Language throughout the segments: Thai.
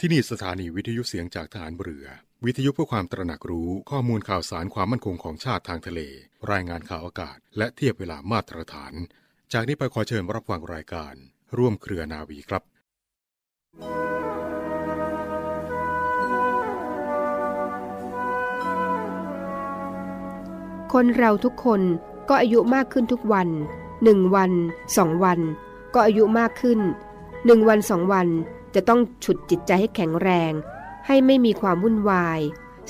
ที่นี่สถานีวิทยุเสียงจากฐานเรือ วิทยุเพื่อความตระหนักรู้ข้อมูลข่าวสารความมั่นคงของชาติทางทะเล รายงานข่าวอากาศ และเทียบเวลามาตรฐาน จากนี้ไปขอเชิญรับฟังรายการ ร่วมเครือนาวีครับ คนเราทุกคนก็อายุมากขึ้นทุกวันหนึ่งวันสองวัน ก็อายุมากขึ้นหนึ่งวันสองวัน จะต้องฉุดจิตใจให้แข็งแรง ให้ไม่มีความวุ่นวาย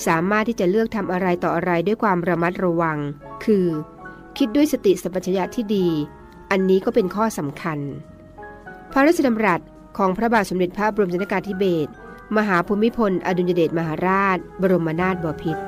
สามารถที่จะเลือกทำอะไรต่ออะไรด้วยความระมัดระวัง คือ คิดด้วยสติสัมปชัญญะที่ดี อันนี้ก็เป็นข้อสำคัญ พระราชดำรัสของพระบาทสมเด็จพระบรมชนกาธิเบศรมหาภูมิพล อดุลยเดชมหาราช บรมนาถบพิตร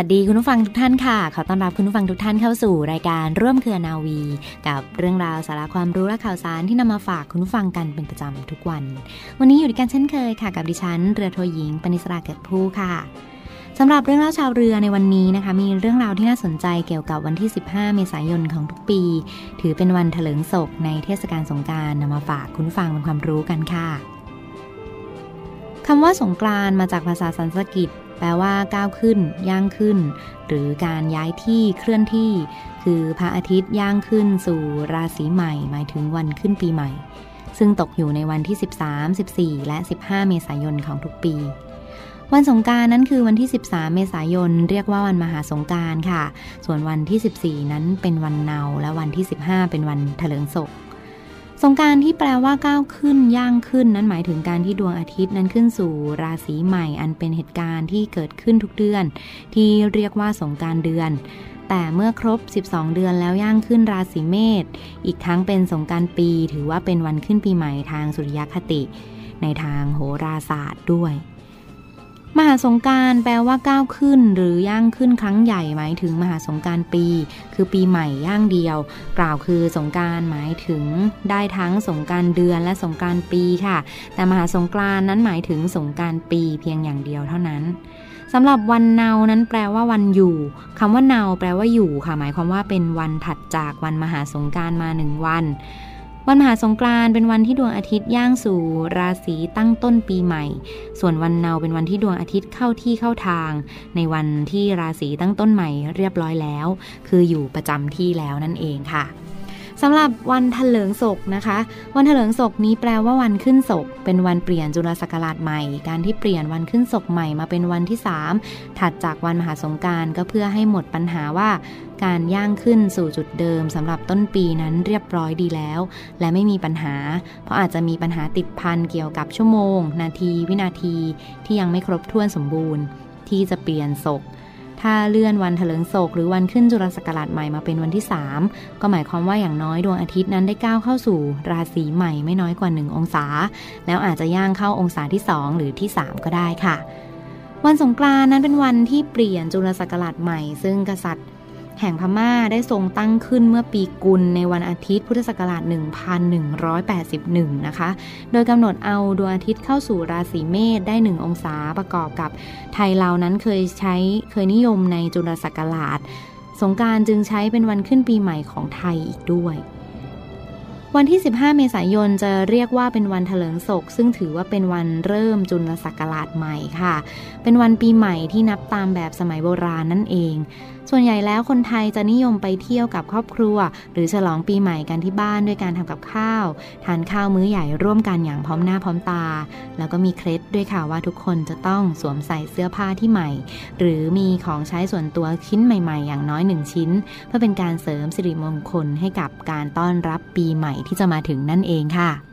วัสดีคุณผู้ฟังทุกท่านค่ะ ขอต้อนรับคุณผู้ฟังทุกท่านเข้าสู่รายการร่วมเครือนาวี กับเรื่องราวสาระความรู้และข่าวสารที่นำมาฝากคุณผู้ฟังกันเป็นประจำทุกวัน วันนี้อยู่ด้วยกันเช่นเคยค่ะ กับดิฉันเรือโทหญิงปณิสราเกิดผู้ค่ะสำหรับเรื่องเล่าชาวเรือในวันนี้นะคะ มีเรื่องราวที่น่าสนใจเกี่ยวกับวันที่ 15 เมษายนของทุกปี ถือเป็นวันเถลิงศกในเทศกาลสงการนำมาฝากคุณฟังเป็นความรู้กันค่ะคำว่าสงกรานมาจากภาษาสันสกฤต แปลว่าก้าวขึ้น ย่างขึ้น หรือการย้ายที่เคลื่อนที่ คือพระอาทิตย์ย่างขึ้นสู่ราศีใหม่ หมายถึงวันขึ้นปีใหม่ ซึ่งตกอยู่ในวันที่ 13 14 และ 15 เมษายนของทุกปี วันสงการนั้นคือวันที่ 13 เมษายน เรียกว่าวันมหาสงการค่ะ ส่วนวันที่ 14 นั้นเป็นวันเนาและวันที่ 15 เป็นวันเถลิงศก สงการที่แปลว่าก้าวขึ้นย่างขึ้นนั้นหมายถึงการที่ดวงอาทิตย์นั้นขึ้นสู่ราศีใหม่อันเป็นเหตุการณ์ที่เกิดขึ้นทุกเดือน ที่เรียกว่าสงการเดือน แต่เมื่อครบ 12 เดือนแล้วย่างขึ้นราศีเมษอีกทั้งเป็นสงการปี ถือว่าเป็นวันขึ้นปีใหม่ทางสุริยคติ ในทางโหราศาสตร์ด้วย มหาสงการแปลว่าก้าวขึ้น หรือย่างขึ้นครั้งใหญ่หมายถึงมหาสงการปี คือปีใหม่ย่างเดียว กล่าวคือสงการหมายถึงได้ทั้งสงการเดือนและสงการปีค่ะ แต่มหาสงกานนั้นหมายถึงสงการปีเพียงอย่างเดียวเท่านั้นสำหรับวันเนานั้นแปลว่าวันอยู่คำว่าเนาแปลว่าอยู่ค่ะ หมายความว่าเป็นวันถัดจากวันมหาสงการมาหนึ่งวัน วันมหาสงกรานต์เป็นวันที่ดวงอาทิตย์ย่างสู่ราศีตั้งต้นปีใหม่ ส่วนวันเนาเป็นวันที่ดวงอาทิตย์เข้าที่เข้าทาง ในวันที่ราศีตั้งต้นใหม่เรียบร้อยแล้ว คืออยู่ประจำที่แล้วนั่นเองค่ะ สำหรับวันเถลิงศกนะคะ วันเถลิงศกนี้แปลว่าวันขึ้นศก เป็นวันเปลี่ยนจุลศักราชใหม่ การที่เปลี่ยนวันขึ้นศกใหม่มาเป็นวันที่ 3 ถัดจากวันมหาสงการก็เพื่อให้หมดปัญหาว่า การย่างขึ้นสู่จุดเดิมสำหรับต้นปีนั้นเรียบร้อยดีแล้ว และไม่มีปัญหา เพราะอาจจะมีปัญหาติดพันเกี่ยวกับชั่วโมง นาที วินาที ที่ยังไม่ครบถ้วนสมบูรณ์ ที่จะเปลี่ยนศก ถ้าเลื่อนวันเถลิงโศกหรือวันขึ้นจุลศักราชใหม่มาเป็นวันที่ 3 ก็หมายความว่าอย่างน้อยดวงอาทิตย์นั้นได้ก้าวเข้าสู่ ราศีใหม่ไม่น้อยกว่า 1 องศา แล้วอาจจะย่างเข้าองศาที่ 2 หรือที่ 3 ก็ได้ค่ะ วันสงกรานนั้นเป็นวันที่เปลี่ยนจุลศักราชใหม่ ซึ่งกษัตริย์ แห่งพม่าได้ทรงตั้งขึ้นเมื่อปีกุลในวันอาทิตย์พุทธศักราช 1181 นะคะ โดยกำหนดเอาดวงอาทิตย์เข้าสู่ราศีเมษได้ 1 องศาประกอบกับไทยเรานั้นเคยใช้เคยนิยมในจุลศักราช สงการจึงใช้เป็นวันขึ้นปีใหม่ของไทยอีกด้วยวันที่ 15 เมษายนจะเรียกว่าเป็นวันเถลิงศก ซึ่งถือว่าเป็นวันเริ่มจุลศักราชใหม่ค่ะ เป็นวันปีใหม่ที่นับตามแบบสมัยโบราณนั่นเอง ส่วนใหญ่แล้วคนไทยจะนิยมไปเที่ยวกับครอบครัว หรือฉลองปีใหม่กันที่บ้านด้วยการทำกับข้าว ทานข้าวมื้อใหญ่ร่วมกันอย่างพร้อมหน้าพร้อมตา แล้วก็มีเคล็ดด้วยค่ะว่าทุกคนจะต้องสวมใส่เสื้อผ้าที่ใหม่ หรือมีของใช้ส่วนตัวชิ้นใหม่ ๆ อย่างน้อยหนึ่งชิ้น เพื่อเป็นการเสริมสิริมงคลให้กับการต้อนรับปีใหม่ที่จะมาถึงนั่นเองค่ะ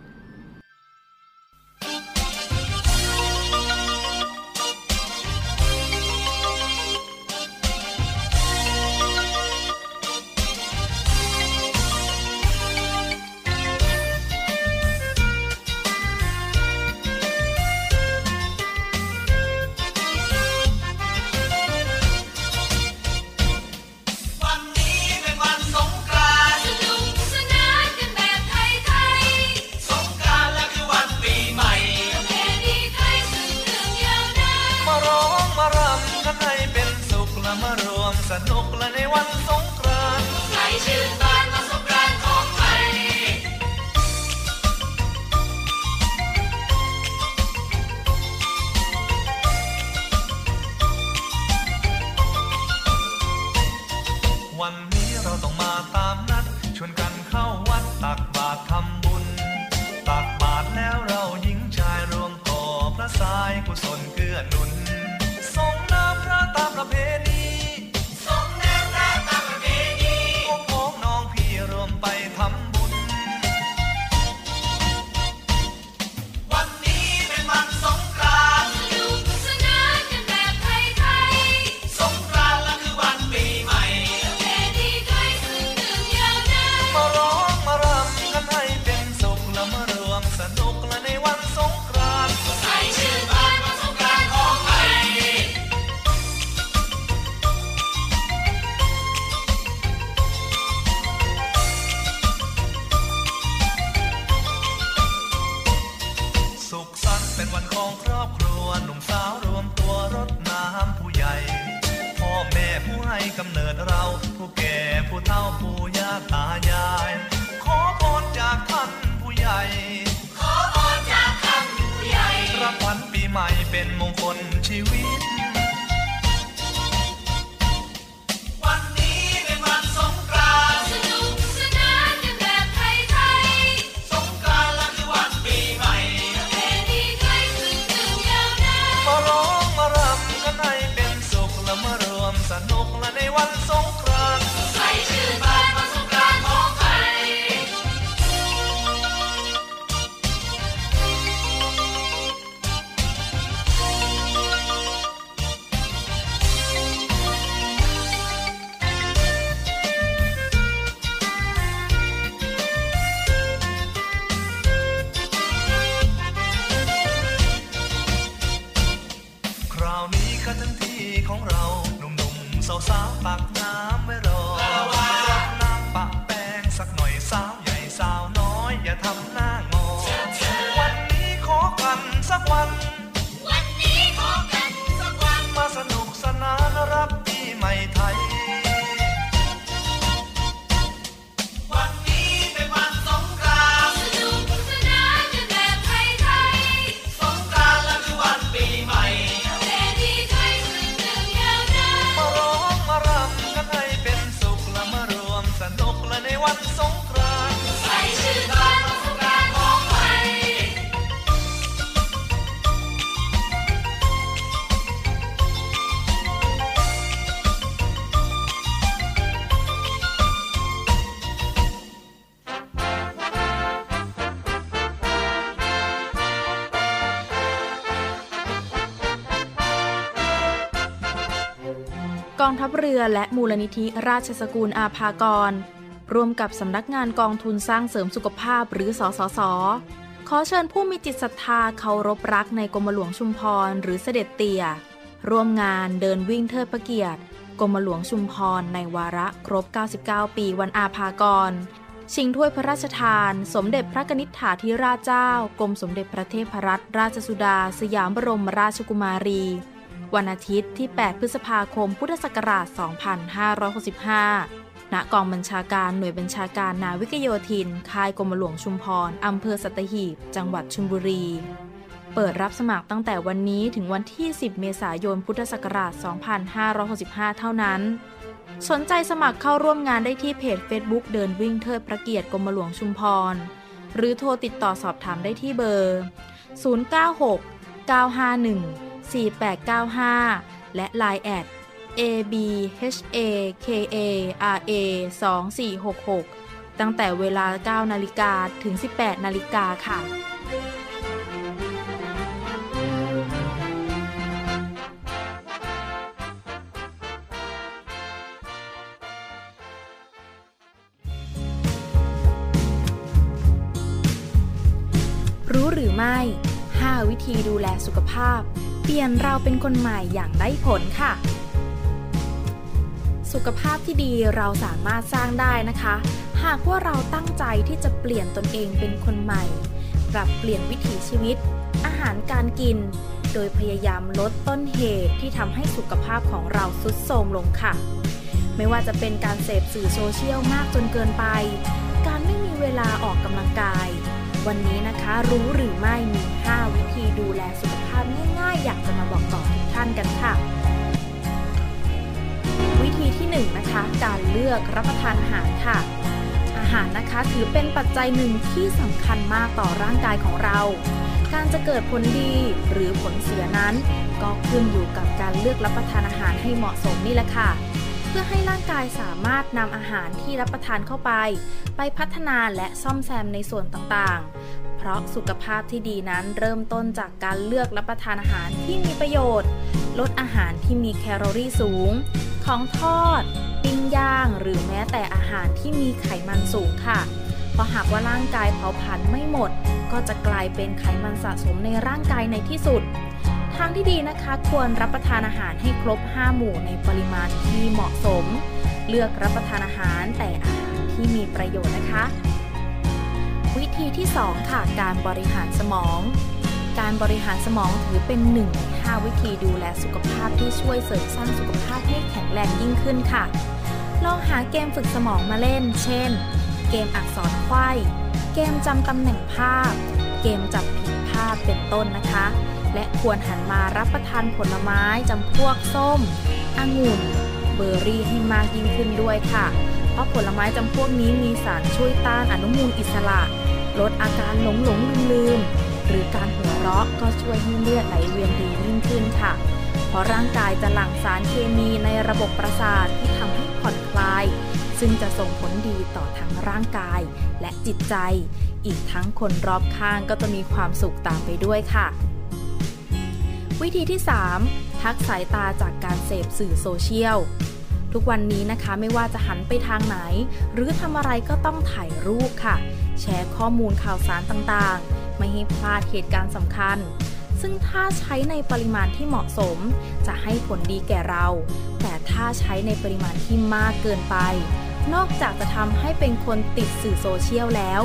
ก กองทัพเรือและมูลนิธิราชสกุลอาภากร ร่วมกับสำนักงานกองทุนสร้างเสริมสุขภาพหรือสสส ขอเชิญผู้มีจิตศรัทธาเคารพรักในกรมหลวงชุมพรหรือเสด็จเตี่ย ร่วมงานเดินวิ่งเทิดพระเกียรติกรมหลวงชุมพรในวาระครบ 99 ปีวันอาภากร ชิงถ้วยพระราชทาน สมเด็จพระนิษฐาธิราชเจ้า กรมสมเด็จพระเทพรัตนราชสุดา สยามบรมราชกุมารี วันอาทิตย์ที่ 8 พฤษภาคม พุทธศักราช 2565 ณ กองบัญชาการหน่วยบัญชาการนาวิกโยธิน ค่ายกรมหลวงชุมพร อำเภอสัตหีบ จังหวัดชลบุรี เปิดรับสมัครตั้งแต่วันนี้ถึงวันที่ 10 เมษายน พุทธศักราช 2565 เท่านั้น สนใจสมัครเข้าร่วมงานได้ที่เพจ Facebook เดินวิ่งเทิดพระเกียรติกรมหลวงชุมพร หรือโทรติดต่อสอบถามได้ที่เบอร์ 096 951 4895 และ Line แอด abhakara 2466 ตั้งแต่เวลา 9 นาฬิกาถึง 18 นาฬิกาค่ะ รู้หรือไม่ 5 วิธีดูแลสุขภาพ เปลี่ยนเราเป็นคนใหม่อย่างได้ผลค่ะ สุขภาพที่ดีเราสามารถสร้างได้นะคะ หากว่าเราตั้งใจที่จะเปลี่ยนตนเองเป็นคนใหม่ ปรับเปลี่ยนวิถีชีวิต อาหารการกิน โดยพยายามลดต้นเหตุที่ทำให้สุขภาพของเราทรุดโทรมลงค่ะ ไม่ว่าจะเป็นการเสพสื่อโซเชียลมากจนเกินไป การไม่มีเวลาออกกำลังกาย วันนี้นะคะรู้หรือไม่มี 5 วิธีดูแลสุขาพง่ายๆ อยากจะมาบอกต่อทุกท่านกันค่ะ วิธีที่1นงนะคะการเลือกรับประทานอาหารค่ะ อาหารนะคะถือเป็นปัจจัยหนึ่งที่สำคัญมากต่อร่างกายของเรา การจะเกิดผลดีหรือผลเสียนั้น ก็ขึ้นอยู่กับการเลือกรับประทานอาหารให้เหมาะสมนี่แหละค่ะเพื่อให้ร่างกายสามารถนำอาหารที่รับประทานเข้าไป ไปพัฒนาและซ่อมแซมในส่วนต่างๆ ราะสุขภาพที่ดีนั้นเริ่มต้นจากการเลือกรับประทานอาหารที่มีประโยชน์ ลดอาหารที่มีแคลอรี่สูง ของทอด ปิ้งย่าง หรือแม้แต่อาหารที่มีไขมันสูงค่ะ เพราะหากว่าร่างกายเผาผลาญไม่หมด ก็จะกลายเป็นไขมันสะสมในร่างกายในที่สุด ทางที่ดีนะคะควรรับประทานอาหารให้ครบ 5 หมู่ในปริมาณที่เหมาะสม เลือกรับประทานอาหารแต่อาหารที่มีประโยชน์นะคะ วิธีที่ 2 ค่ะ การบริหารสมอง การบริหารสมองถือเป็นหนึ่งใน5วิธีดูแลสุขภาพที่ช่วยเสริมสร้างสุขภาพให้แข็งแรงยิ่งขึ้นค่ะ ลองหาเกมฝึกสมองมาเล่น เช่น เกมอักษรไขว้ เกมจำตำแหน่งภาพ เกมจับผิดภาพเป็นต้นนะคะ และควรหันมารับประทานผลไม้จำพวกส้มองุ่น เบอร์รี่ให้มากยิ่งขึ้นด้วยค่ะ เพราะผลไม้จำพวกนี้มีสารช่วยต้านอนุมูลอิสระ ลดอาการหลงหลงลืมลืมหรือการหัวเราะก็ช่วยให้เลือดไหลเวียนดียิ่งขึ้นค่ะ เพราะร่างกายจะหลั่งสารเคมีในระบบประสาทที่ทำให้ผ่อนคลาย ซึ่งจะส่งผลดีต่อทั้งร่างกายและจิตใจ อีกทั้งคนรอบข้างก็จะมีความสุขตามไปด้วยค่ะ วิธีที่3พักสายตาจากการเสพสื่อโซเชียล ทุกวันนี้นะคะไม่ว่าจะหันไปทางไหน หรือทำอะไรก็ต้องถ่ายรูปค่ะ แชร์ข้อมูลข่าวสารต่างๆ ไม่ให้พลาดเหตุการณ์สำคัญ ซึ่งถ้าใช้ในปริมาณที่เหมาะสม จะให้ผลดีแก่เรา แต่ถ้าใช้ในปริมาณที่มากเกินไป นอกจากจะทำให้เป็นคนติดสื่อโซเชียลแล้ว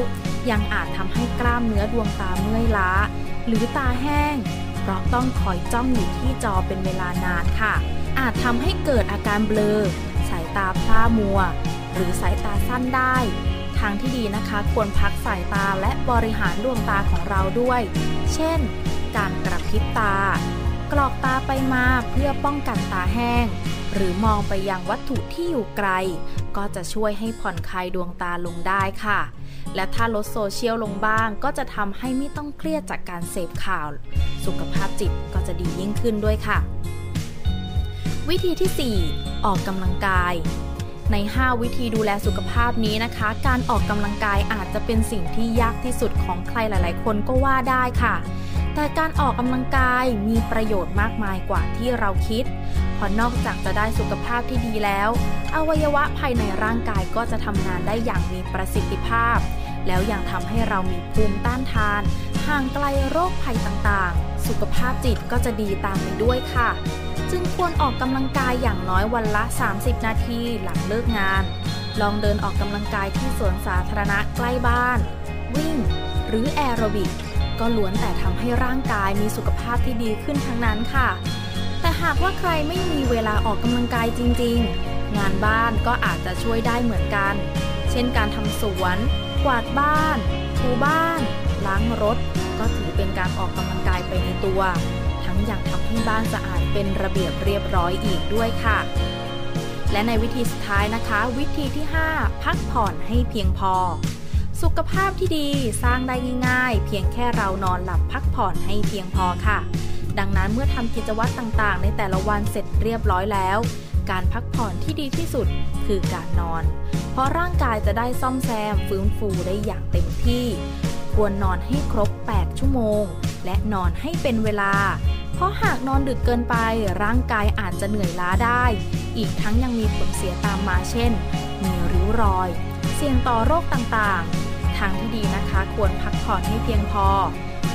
ยังอาจทำให้กล้ามเนื้อดวงตาเมื่อยล้า หรือตาแห้ง เพราะต้องคอยจ้องอยู่ที่จอเป็นเวลานานค่ะ อาจทำให้เกิดอาการเบลอ สายตาพร่ามัว หรือสายตาสั้นได้ ทางที่ดีนะคะควรพักสายตาและบริหารดวงตาของเราด้วย เช่น การกระพริบตา กรอกตาไปมาเพื่อป้องกันตาแห้ง หรือมองไปยังวัตถุที่อยู่ไกล ก็จะช่วยให้ผ่อนคลายดวงตาลงได้ค่ะ และถ้าลดโซเชียลลงบ้าง ก็จะทำให้ไม่ต้องเครียดจากการเสพข่าว สุขภาพจิตก็จะดียิ่งขึ้นด้วยค่ะ วิธีที่ 4 ออกกำลังกาย ใน 5 วิธีดูแลสุขภาพนี้นะคะ การออกกำลังกายอาจจะเป็นสิ่งที่ยากที่สุดของใครหลาย ๆ คนก็ว่าได้ค่ะ แต่การออกกำลังกายมีประโยชน์มากมายกว่าที่เราคิดเพราะนอกจากจะได้สุขภาพที่ดีแล้ว อวัยวะภายในร่างกายก็จะทำงานได้อย่างมีประสิทธิภาพ แล้วยังทำให้เรามีภูมิต้านทาน ห่างไกลโรคภัยต่างๆ สุขภาพจิตก็จะดีตามไปด้วยค่ะ จึงควรออกกำลังกายอย่างน้อยวันละ 30 นาทีหลังเลิกงาน ลองเดินออกกำลังกายที่สวนสาธารณะใกล้บ้าน วิ่ง หรือแอโรบิก ก็ล้วนแต่ทำให้ร่างกายมีสุขภาพที่ดีขึ้นทั้งนั้นค่ะ แต่หากว่าใครไม่มีเวลาออกกำลังกายจริง ๆ งานบ้านก็อาจจะช่วยได้เหมือนกัน เช่นการทำสวน กวาดบ้าน ถูบ้าน ล้างรถ ก็ถือเป็นการออกกำลังกายไปในตัว ยังทำให้บ้านสะอาดเป็นระเบียบเรียบร้อยอีกด้วยค่ะ และในวิธีสุดท้ายนะคะ วิธีที่ 5 พักผ่อนให้เพียงพอ สุขภาพที่ดีสร้างได้ง่ายๆ เพียงแค่เรานอนหลับพักผ่อนให้เพียงพอค่ะ ดังนั้นเมื่อทำกิจวัตรต่างๆ ในแต่ละวันเสร็จเรียบร้อยแล้ว การพักผ่อนที่ดีที่สุดคือการนอน เพราะร่างกายจะได้ซ่อมแซมฟื้นฟูได้อย่างเต็มที่ ควรนอนให้ครบ 8 ชั่วโมง และนอนให้เป็นเวลา ราะหากนอนดึกเกินไปร่างกายอาจจะเหนื่อยล้าได้ อีกทั้งยังมีผลเสียตามมาเช่น มีริ้วรอย เสี่ยงต่อโรคต่างๆ ทางที่ดีนะคะควรพักผ่อนให้เพียงพอ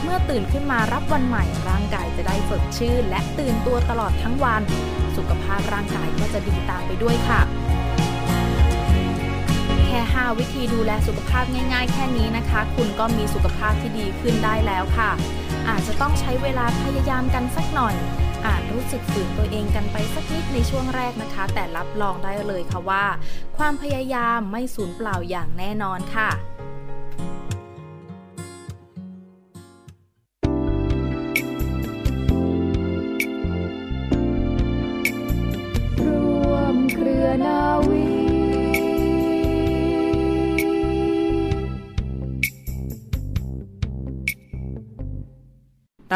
เมื่อตื่นขึ้นมารับวันใหม่ ร่างกายจะได้สดชื่น และตื่นตัวตลอดทั้งวัน สุขภาพร่างกายก็จะดีตามไปด้วยค่ะแค่ 5 วิธีดูแลสุขภาพง่ายๆ แค่นี้นะคะ คุณก็มีสุขภาพที่ดีขึ้นได้แล้วค่ะ อาจจะต้องใช้เวลาพยายามกันสักหน่อย อาจรู้สึกฝืนตัวเองกันไปสักนิดในช่วงแรกนะคะ แต่รับรองได้เลยค่ะว่า ความพยายามไม่สูญเปล่าอย่างแน่นอนค่ะรวมเครือนาวี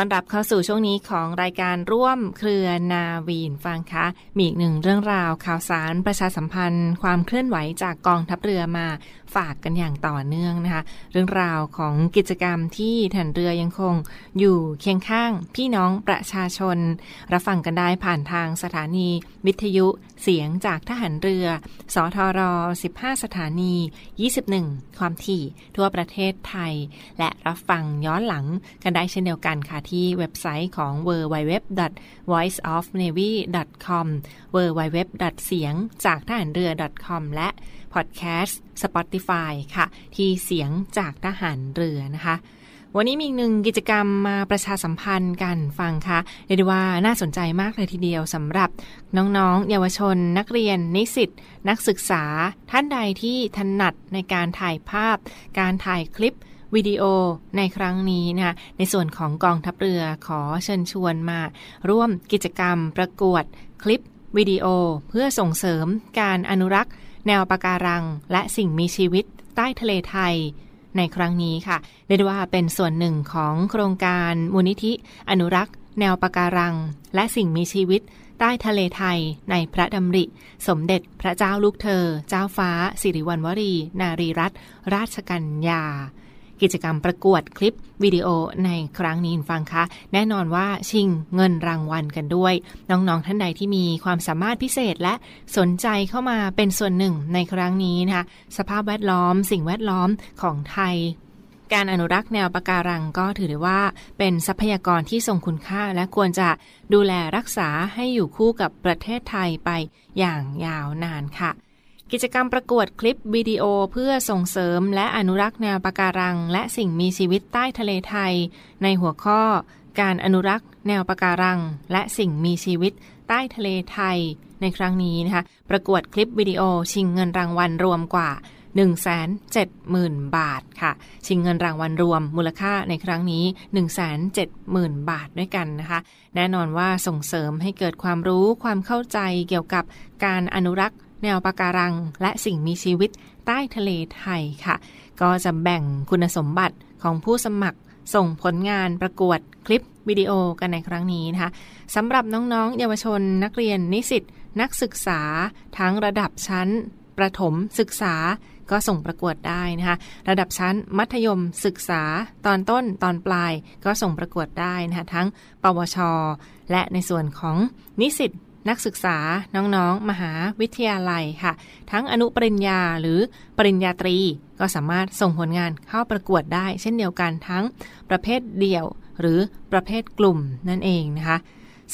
ต้อนรับเข้าสู่ช่วงนี้ของรายการร่วมเครือนาวีนฟังคะ มีอีกหนึ่งเรื่องราวข่าวสารประชาสัมพันธ์ ความเคลื่อนไหวจากกองทัพเรือมาฝากกันอย่างต่อเนื่องนะคะ เรื่องราวของกิจกรรมที่ฐานเรือยังคง อยู่เคียงข้างพี่น้องประชาชน รับฟังกันได้ผ่านทางสถานี วิทยุเสียงจากทหารเรือ สทร 15 สถานี 21 ความถี่ทั่วประเทศไทย และรับฟังย้อนหลังกันได้เช่นเดียวกันค่ะที่เว็บไซต์ของ www.voiceofnavy.com www. เสียงจากทหารเรือ .com และพอดแคสต์ Spotify ค่ะ ที่เสียงจากทหารเรือนะคะวันนี้มีหนึ่งกิจกรรมมาประชาสัมพันธ์กันฟังค่ะเรียกได้ว่าน่าสนใจมากเลยทีเดียวสำหรับน้องๆ เยาวชน นักเรียน นิสิตนักศึกษา ท่านใดที่ถนัดในการถ่ายภาพ การถ่ายคลิป วิดีโอในครั้งนี้นะคะในส่วนของกองทัพเรือขอเชิญชวนมา ร่วมกิจกรรมประกวดคลิปวิดีโอ เพื่อส่งเสริมการอนุรักษ์ แนวปะการัง และสิ่งมีชีวิตใต้ทะเลไทยในครั้งนี้ค่ะเรียกว่าเป็นส่วนหนึ่งของโครงการมูลนิธิ อนุรักษ์ แนวปะการัง และสิ่งมีชีวิต ใต้ทะเลไทย ในพระดำริ สมเด็จพระเจ้าลูกเธอ เจ้าฟ้า สิริวัณวรี นารีรัตนราชกัญญา กิจกรรมประกวดคลิปวิดีโอในครั้งนี้ฟังคะ แน่นอนว่าชิงเงินรางวัลกันด้วย น้องๆท่านใดที่มีความสามารถพิเศษและสนใจเข้ามาเป็นส่วนหนึ่งในครั้งนี้นะคะสภาพแวดล้อม สิ่งแวดล้อมของไทยการอนุรักษ์แนวปะการังก็ถือได้ว่าเป็นทรัพยากรที่ทรงคุณค่าและควรจะดูแลรักษาให้อยู่คู่กับประเทศไทยไปอย่างยาวนานค่ะ กิจกรรมประกวดคลิปวิดีโอเพื่อส่งเสริมและอนุรักษ์แนวปะการัง และสิ่งมีชีวิตใต้ทะเลไทย ในหัวข้อ การอนุรักษ์ แนวปะการัง และสิ่งมีชีวิตใต้ทะเลไทย ในครั้งนี้นะคะ ประกวดคลิปวิดีโอชิงเงินรางวัลรวมกว่า 170,000 บาทค่ะ ชิงเงินรางวัลรวมมูลค่าในครั้งนี้ 170,000 บาทด้วยกันนะคะ แน่นอนว่าส่งเสริมให้เกิดความรู้ความเข้าใจเกี่ยวกับการอนุรักษ์ แนวปะการัง และสิ่งมีชีวิตใต้ทะเลไทยค่ะ ก็จะแบ่งคุณสมบัติของผู้สมัครส่งผลงานประกวดคลิปวิดีโอกันในครั้งนี้นะคะสำหรับน้องๆ เยาวชนนักเรียนนิสิตนักศึกษาทั้งระดับชั้น ประถมศึกษาก็ส่งประกวดได้นะคะ ระดับชั้นมัธยมศึกษาตอนต้นตอนปลายก็ส่งประกวดได้นะคะทั้ง ปวช และในส่วนของนิสิต นักศึกษาน้องๆ มหาวิทยาลัยค่ะ ทั้งอนุปริญญาหรือปริญญาตรี ก็สามารถส่งผลงานเข้าประกวดได้ เช่นเดียวกันทั้งประเภทเดี่ยว หรือประเภทกลุ่มนั่นเองนะคะ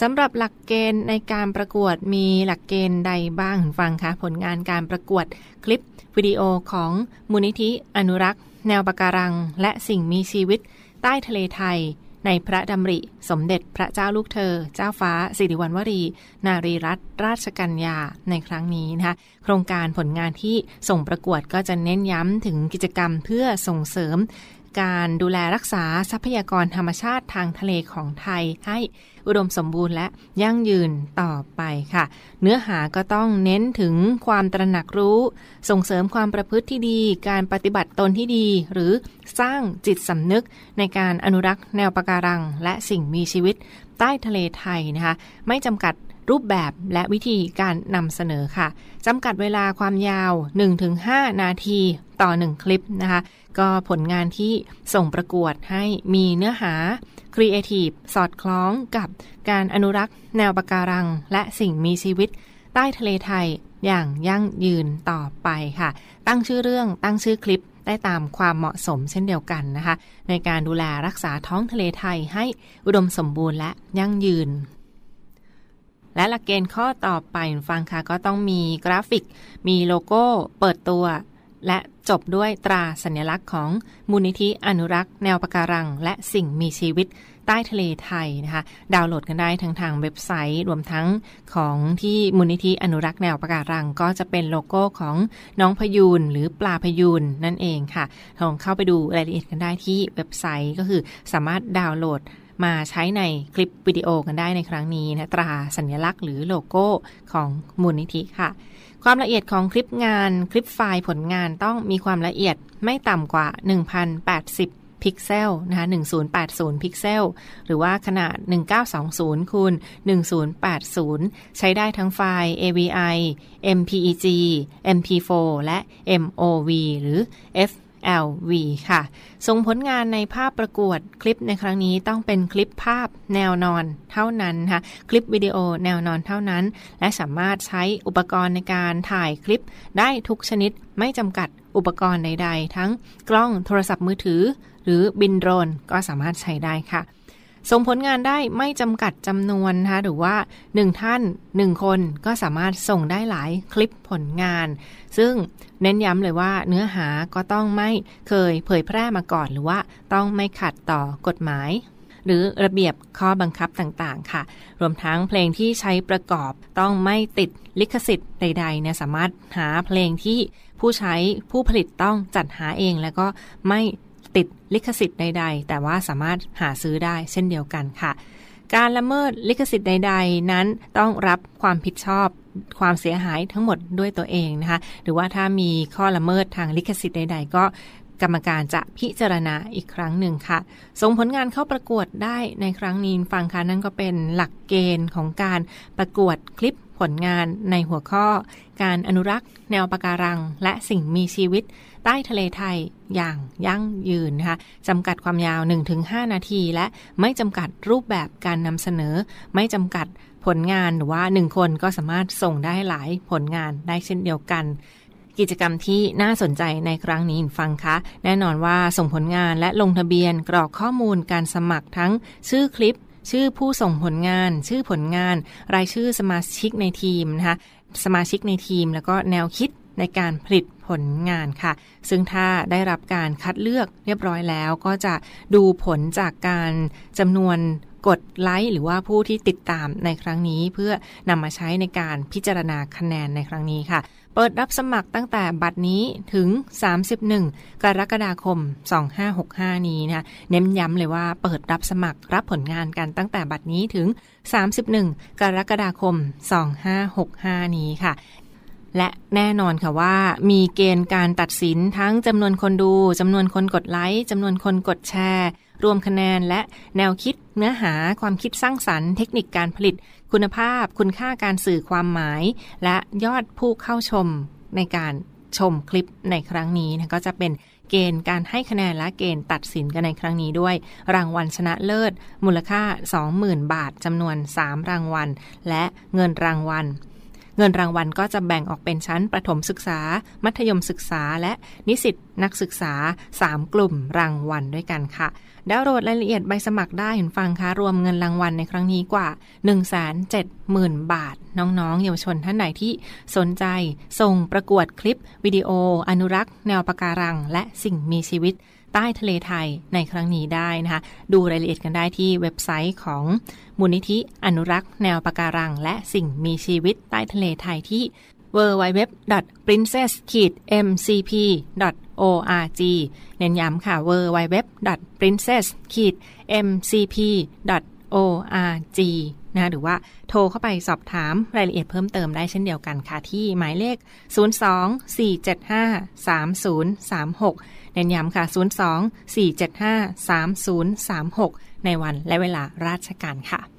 สำหรับหลักเกณฑ์ในการประกวดมีหลักเกณฑ์ใดบ้างฟังคะผลงานการประกวดคลิปวิดีโอของมูลนิธิอนุรักษ์ แนวปะการัง และสิ่งมีชีวิต ใต้ทะเลไทย ในพระดำริ สมเด็จพระเจ้าลูกเธอ เจ้าฟ้า สิริวัณวรี นารีรัตนราชกัญญาในครั้งนี้นะคะโครงการผลงานที่ส่งประกวดก็จะเน้นย้ำถึงกิจกรรมเพื่อส่งเสริม การดูแลรักษาทรัพยากรธรรมชาติทางทะเลของไทย ให้อุดมสมบูรณ์และยั่งยืนต่อไปค่ะ เนื้อหาก็ต้องเน้นถึงความตระหนักรู้ ส่งเสริมความประพฤติที่ดี การปฏิบัติตนที่ดี หรือสร้างจิตสำนึกในการอนุรักษ์แนวปะการัง และสิ่งมีชีวิตใต้ทะเลไทยนะคะ ไม่จำกัดรูปแบบและวิธีการนำเสนอค่ะจำกัดเวลาความยาว 1-5 นาทีต่อ 1 คลิปนะคะ ก็ผลงานที่ส่งประกวดให้มีเนื้อหาครีเอทีฟสอดคล้องกับการอนุรักษ์แนวปะการัง และสิ่งมีชีวิต ใต้ทะเลไทยอย่างยั่งยืนต่อไปค่ะ ตั้งชื่อเรื่องตั้งชื่อคลิปได้ตามความเหมาะสมเช่นเดียวกันนะคะ ในการดูแลรักษาท้องทะเลไทยให้อุดมสมบูรณ์และยั่งยืน และหลักเกณฑ์ข้อต่อไปฟังค่ะก็ต้องมีกราฟิก มีโลโก้ เปิดตัว และจบด้วยตราสัญลักษณ์ของมูลนิธิอนุรักษ์ แนวปะการัง และสิ่งมีชีวิตใต้ทะเลไทยนะคะ ดาวน์โหลดกันได้ทั้งทางเว็บไซต์ รวมทั้งของที่มูลนิธิอนุรักษ์แนวปะการัง ก็จะเป็นโลโก้ของน้องพยูนหรือปลาพยูนนั่นเองค่ะลองเข้าไปดูรายละเอียดกันได้ที่เว็บไซต์ก็คือสามารถดาวน์โหลดมาใช้ในคลิปวิดีโอกันได้ในครั้งนี้นะตราสัญลักษณ์หรือโลโก้ของมูลนิธิค่ะ ความละเอียดของคลิปงานคลิปไฟล์ผลงานต้องมีความละเอียดไม่ต่ำกว่า 1080 พิกเซลนะคะ1080 พิกเซล หรือว่าขนาด 1920คูณ1080 ใช้ได้ทั้งไฟล์ AVI MPEG MP4 และ MOV หรือ F LV ค่ะ ส่งผลงานในภาพประกวดคลิปในครั้งนี้ต้องเป็นคลิปภาพแนวนอนเท่านั้นค่ะ คลิปวิดีโอแนวนอนเท่านั้น และสามารถใช้อุปกรณ์ในการถ่ายคลิปได้ทุกชนิดไม่จำกัดอุปกรณ์ใด ๆ ทั้งกล้องโทรศัพท์มือถือ หรือบินโดรนก็สามารถใช้ได้ค่ะ ส่งผลงานได้ไม่จำกัดจำนวนนะคะหรือว่า 1 ท่าน 1 คนก็สามารถส่งได้หลายคลิปผลงาน ซึ่งเน้นย้ำเลยว่าเนื้อหาก็ต้องไม่เคยเผยแพร่มาก่อนหรือว่าต้องไม่ขัดต่อกฎหมาย หรือระเบียบข้อบังคับต่างๆ ค่ะ รวมทั้งเพลงที่ใช้ประกอบต้องไม่ติดลิขสิทธิ์ใดๆเนี่ยสามารถหาเพลงที่ผู้ใช้ผู้ผลิตต้องจัดหาเองแล้วก็ไม่ ติดลิขสิทธิ์ใด ๆ แต่ว่าสามารถหาซื้อได้เช่นเดียวกันค่ะ การละเมิดลิขสิทธิ์ใด ๆ นั้นต้องรับความผิดชอบความเสียหายทั้งหมดด้วยตัวเองนะคะ หรือว่าถ้ามีข้อละเมิดทางลิขสิทธิ์ใด ๆ ก็กรรมการจะพิจารณาอีกครั้งหนึ่งค่ะ ส่งผลงานเข้าประกวดได้ในครั้งนี้ฟังค่ะนั่นก็เป็นหลักเกณฑ์ของการประกวดคลิปผลงานในหัวข้อ การอนุรักษ์ แนวปะการัง และสิ่งมีชีวิต ใต้ทะเลไทยอย่างยั่งยืนนะคะจำกัดความยาว 1-5 นาที และไม่จำกัดรูปแบบการนำเสนอ ไม่จำกัดผลงานหรือว่า 1 คนก็สามารถส่งได้หลายผลงานได้เช่นเดียวกันกิจกรรมที่น่าสนใจในครั้งนี้ฟังคะ แน่นอนว่าส่งผลงานและลงทะเบียนกรอกข้อมูลการสมัครทั้งชื่อคลิป ชื่อผู้ส่งผลงาน ชื่อผลงาน รายชื่อสมาชิกในทีมนะคะสมาชิกในทีมแล้วก็แนวคิด ในการผลิตผลงานค่ะ ซึ่งถ้าได้รับการคัดเลือกเรียบร้อยแล้ว ก็จะดูผลจากการจำนวนกดไลค์หรือว่าผู้ที่ติดตามในครั้งนี้ เพื่อนำมาใช้ในการพิจารณาคะแนนในครั้งนี้ค่ะ เปิดรับสมัครตั้งแต่บัดนี้ถึง 31 กรกฎาคม 2565 นี้นะคะเน้นย้ำเลยว่าเปิดรับสมัครรับผลงานกันตั้งแต่บัดนี้ถึง 31 กรกฎาคม 2565 นี้ค่ะ และแน่นอนค่ะว่า มีเกณฑ์การตัดสินทั้งจำนวนคนดูจำนวนคนกดไลค์จำนวนคนกดแชร์ รวมคะแนนและแนวคิดเนื้อหาความคิดสร้างสรรค์เทคนิคการผลิต คุณภาพ คุณค่าการสื่อความหมาย และยอดผู้เข้าชมในการชมคลิปในครั้งนี้นะก็จะเป็นเกณฑ์การให้คะแนนและเกณฑ์ตัดสินกันในครั้งนี้ด้วย รางวัลชนะเลิศ มูลค่า 20,000 บาทจำนวน 3 รางวัล และเงินรางวัล เงินรางวัลก็จะแบ่งออกเป็นชั้นประถมศึกษา มัธยมศึกษา และนิสิตนักศึกษา 3 กลุ่มรางวัลด้วยกันค่ะดาวน์โหลดรายละเอียดใบสมัครได้เห็นฟังคะรวมเงินรางวัลในครั้งนี้กว่า 170,000 บาท น้องๆ เยาวชนท่านไหนที่สนใจ ส่งประกวดคลิป วิดีโอ อนุรักษ์ แนวปะการัง และสิ่งมีชีวิต ใต้ทะเลไทยในครั้งนี้ได้นะคะ ดูรายละเอียดกันได้ที่เว็บไซต์ของมูลนิธิอนุรักษ์ แนวปะการัง และสิ่งมีชีวิตใต้ทะเลไทยที่ www.princess-mcp.org เน้นย้ำค่ะ www.princess-mcp.org นะคะหรือว่าโทรเข้าไปสอบถามรายละเอียดเพิ่มเติมได้เช่นเดียวกันค่ะ ที่หมายเลข 02-475-3036 เน้นย้ำค่ะ 02-475-3036 ในวันและเวลาราชการค่ะ